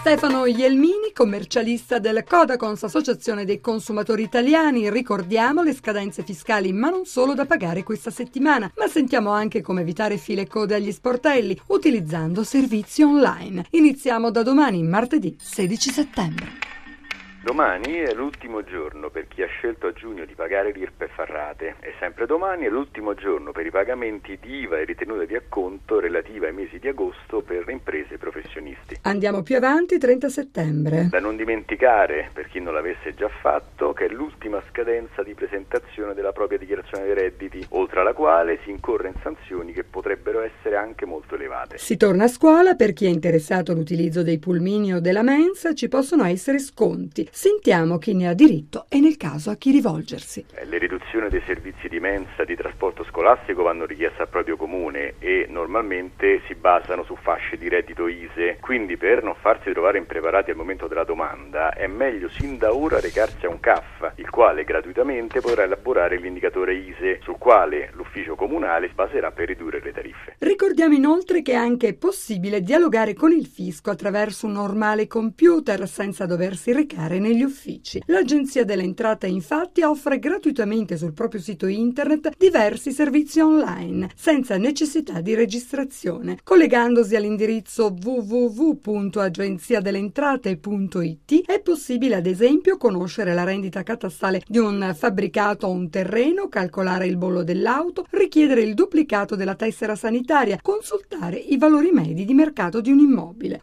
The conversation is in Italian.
Stefano Ielmini, commercialista del Codacons, Associazione dei Consumatori Italiani. Ricordiamo le scadenze fiscali, ma non solo da pagare questa settimana, ma sentiamo anche come evitare file code agli sportelli utilizzando servizi online. Iniziamo da domani, martedì 16 settembre. Domani è l'ultimo giorno per chi ha scelto a giugno di pagare l'IRPEF a rate e sempre domani è l'ultimo giorno per i pagamenti di IVA e ritenute di acconto relativa ai mesi di agosto per le imprese e professionisti. Andiamo più avanti, 30 settembre. Da non dimenticare, per chi non l'avesse già fatto, che è l'ultima scadenza di presentazione della propria dichiarazione dei redditi, oltre alla quale si incorre in sanzioni che potrebbero essere anche molto elevate. Si torna a scuola, per chi è interessato all'utilizzo dei pulmini o della mensa ci possono essere sconti. Sentiamo chi ne ha diritto e nel caso a chi rivolgersi. Eh, le riduzioni dei servizi di mensa di trasporto scolastico vanno richieste al proprio comune e normalmente si basano su fasce di reddito ISE, quindi per non farsi trovare impreparati al momento della domanda è meglio sin da ora recarsi a un CAF, il quale gratuitamente potrà elaborare l'indicatore ISE sul quale l'ufficio comunale si baserà per ridurre le tariffe. Ricordiamo inoltre che è anche possibile dialogare con il fisco attraverso un normale computer senza doversi recare negli uffici. L'Agenzia delle Entrate infatti offre gratuitamente sul proprio sito internet diversi servizi online senza necessità di registrazione. Collegandosi all'indirizzo www.agenziadeleentrate.it è possibile ad esempio conoscere la rendita catastale di un fabbricato o un terreno, calcolare il bollo dell'auto, richiedere il duplicato della tessera sanitaria, consultare i valori medi di mercato di un immobile.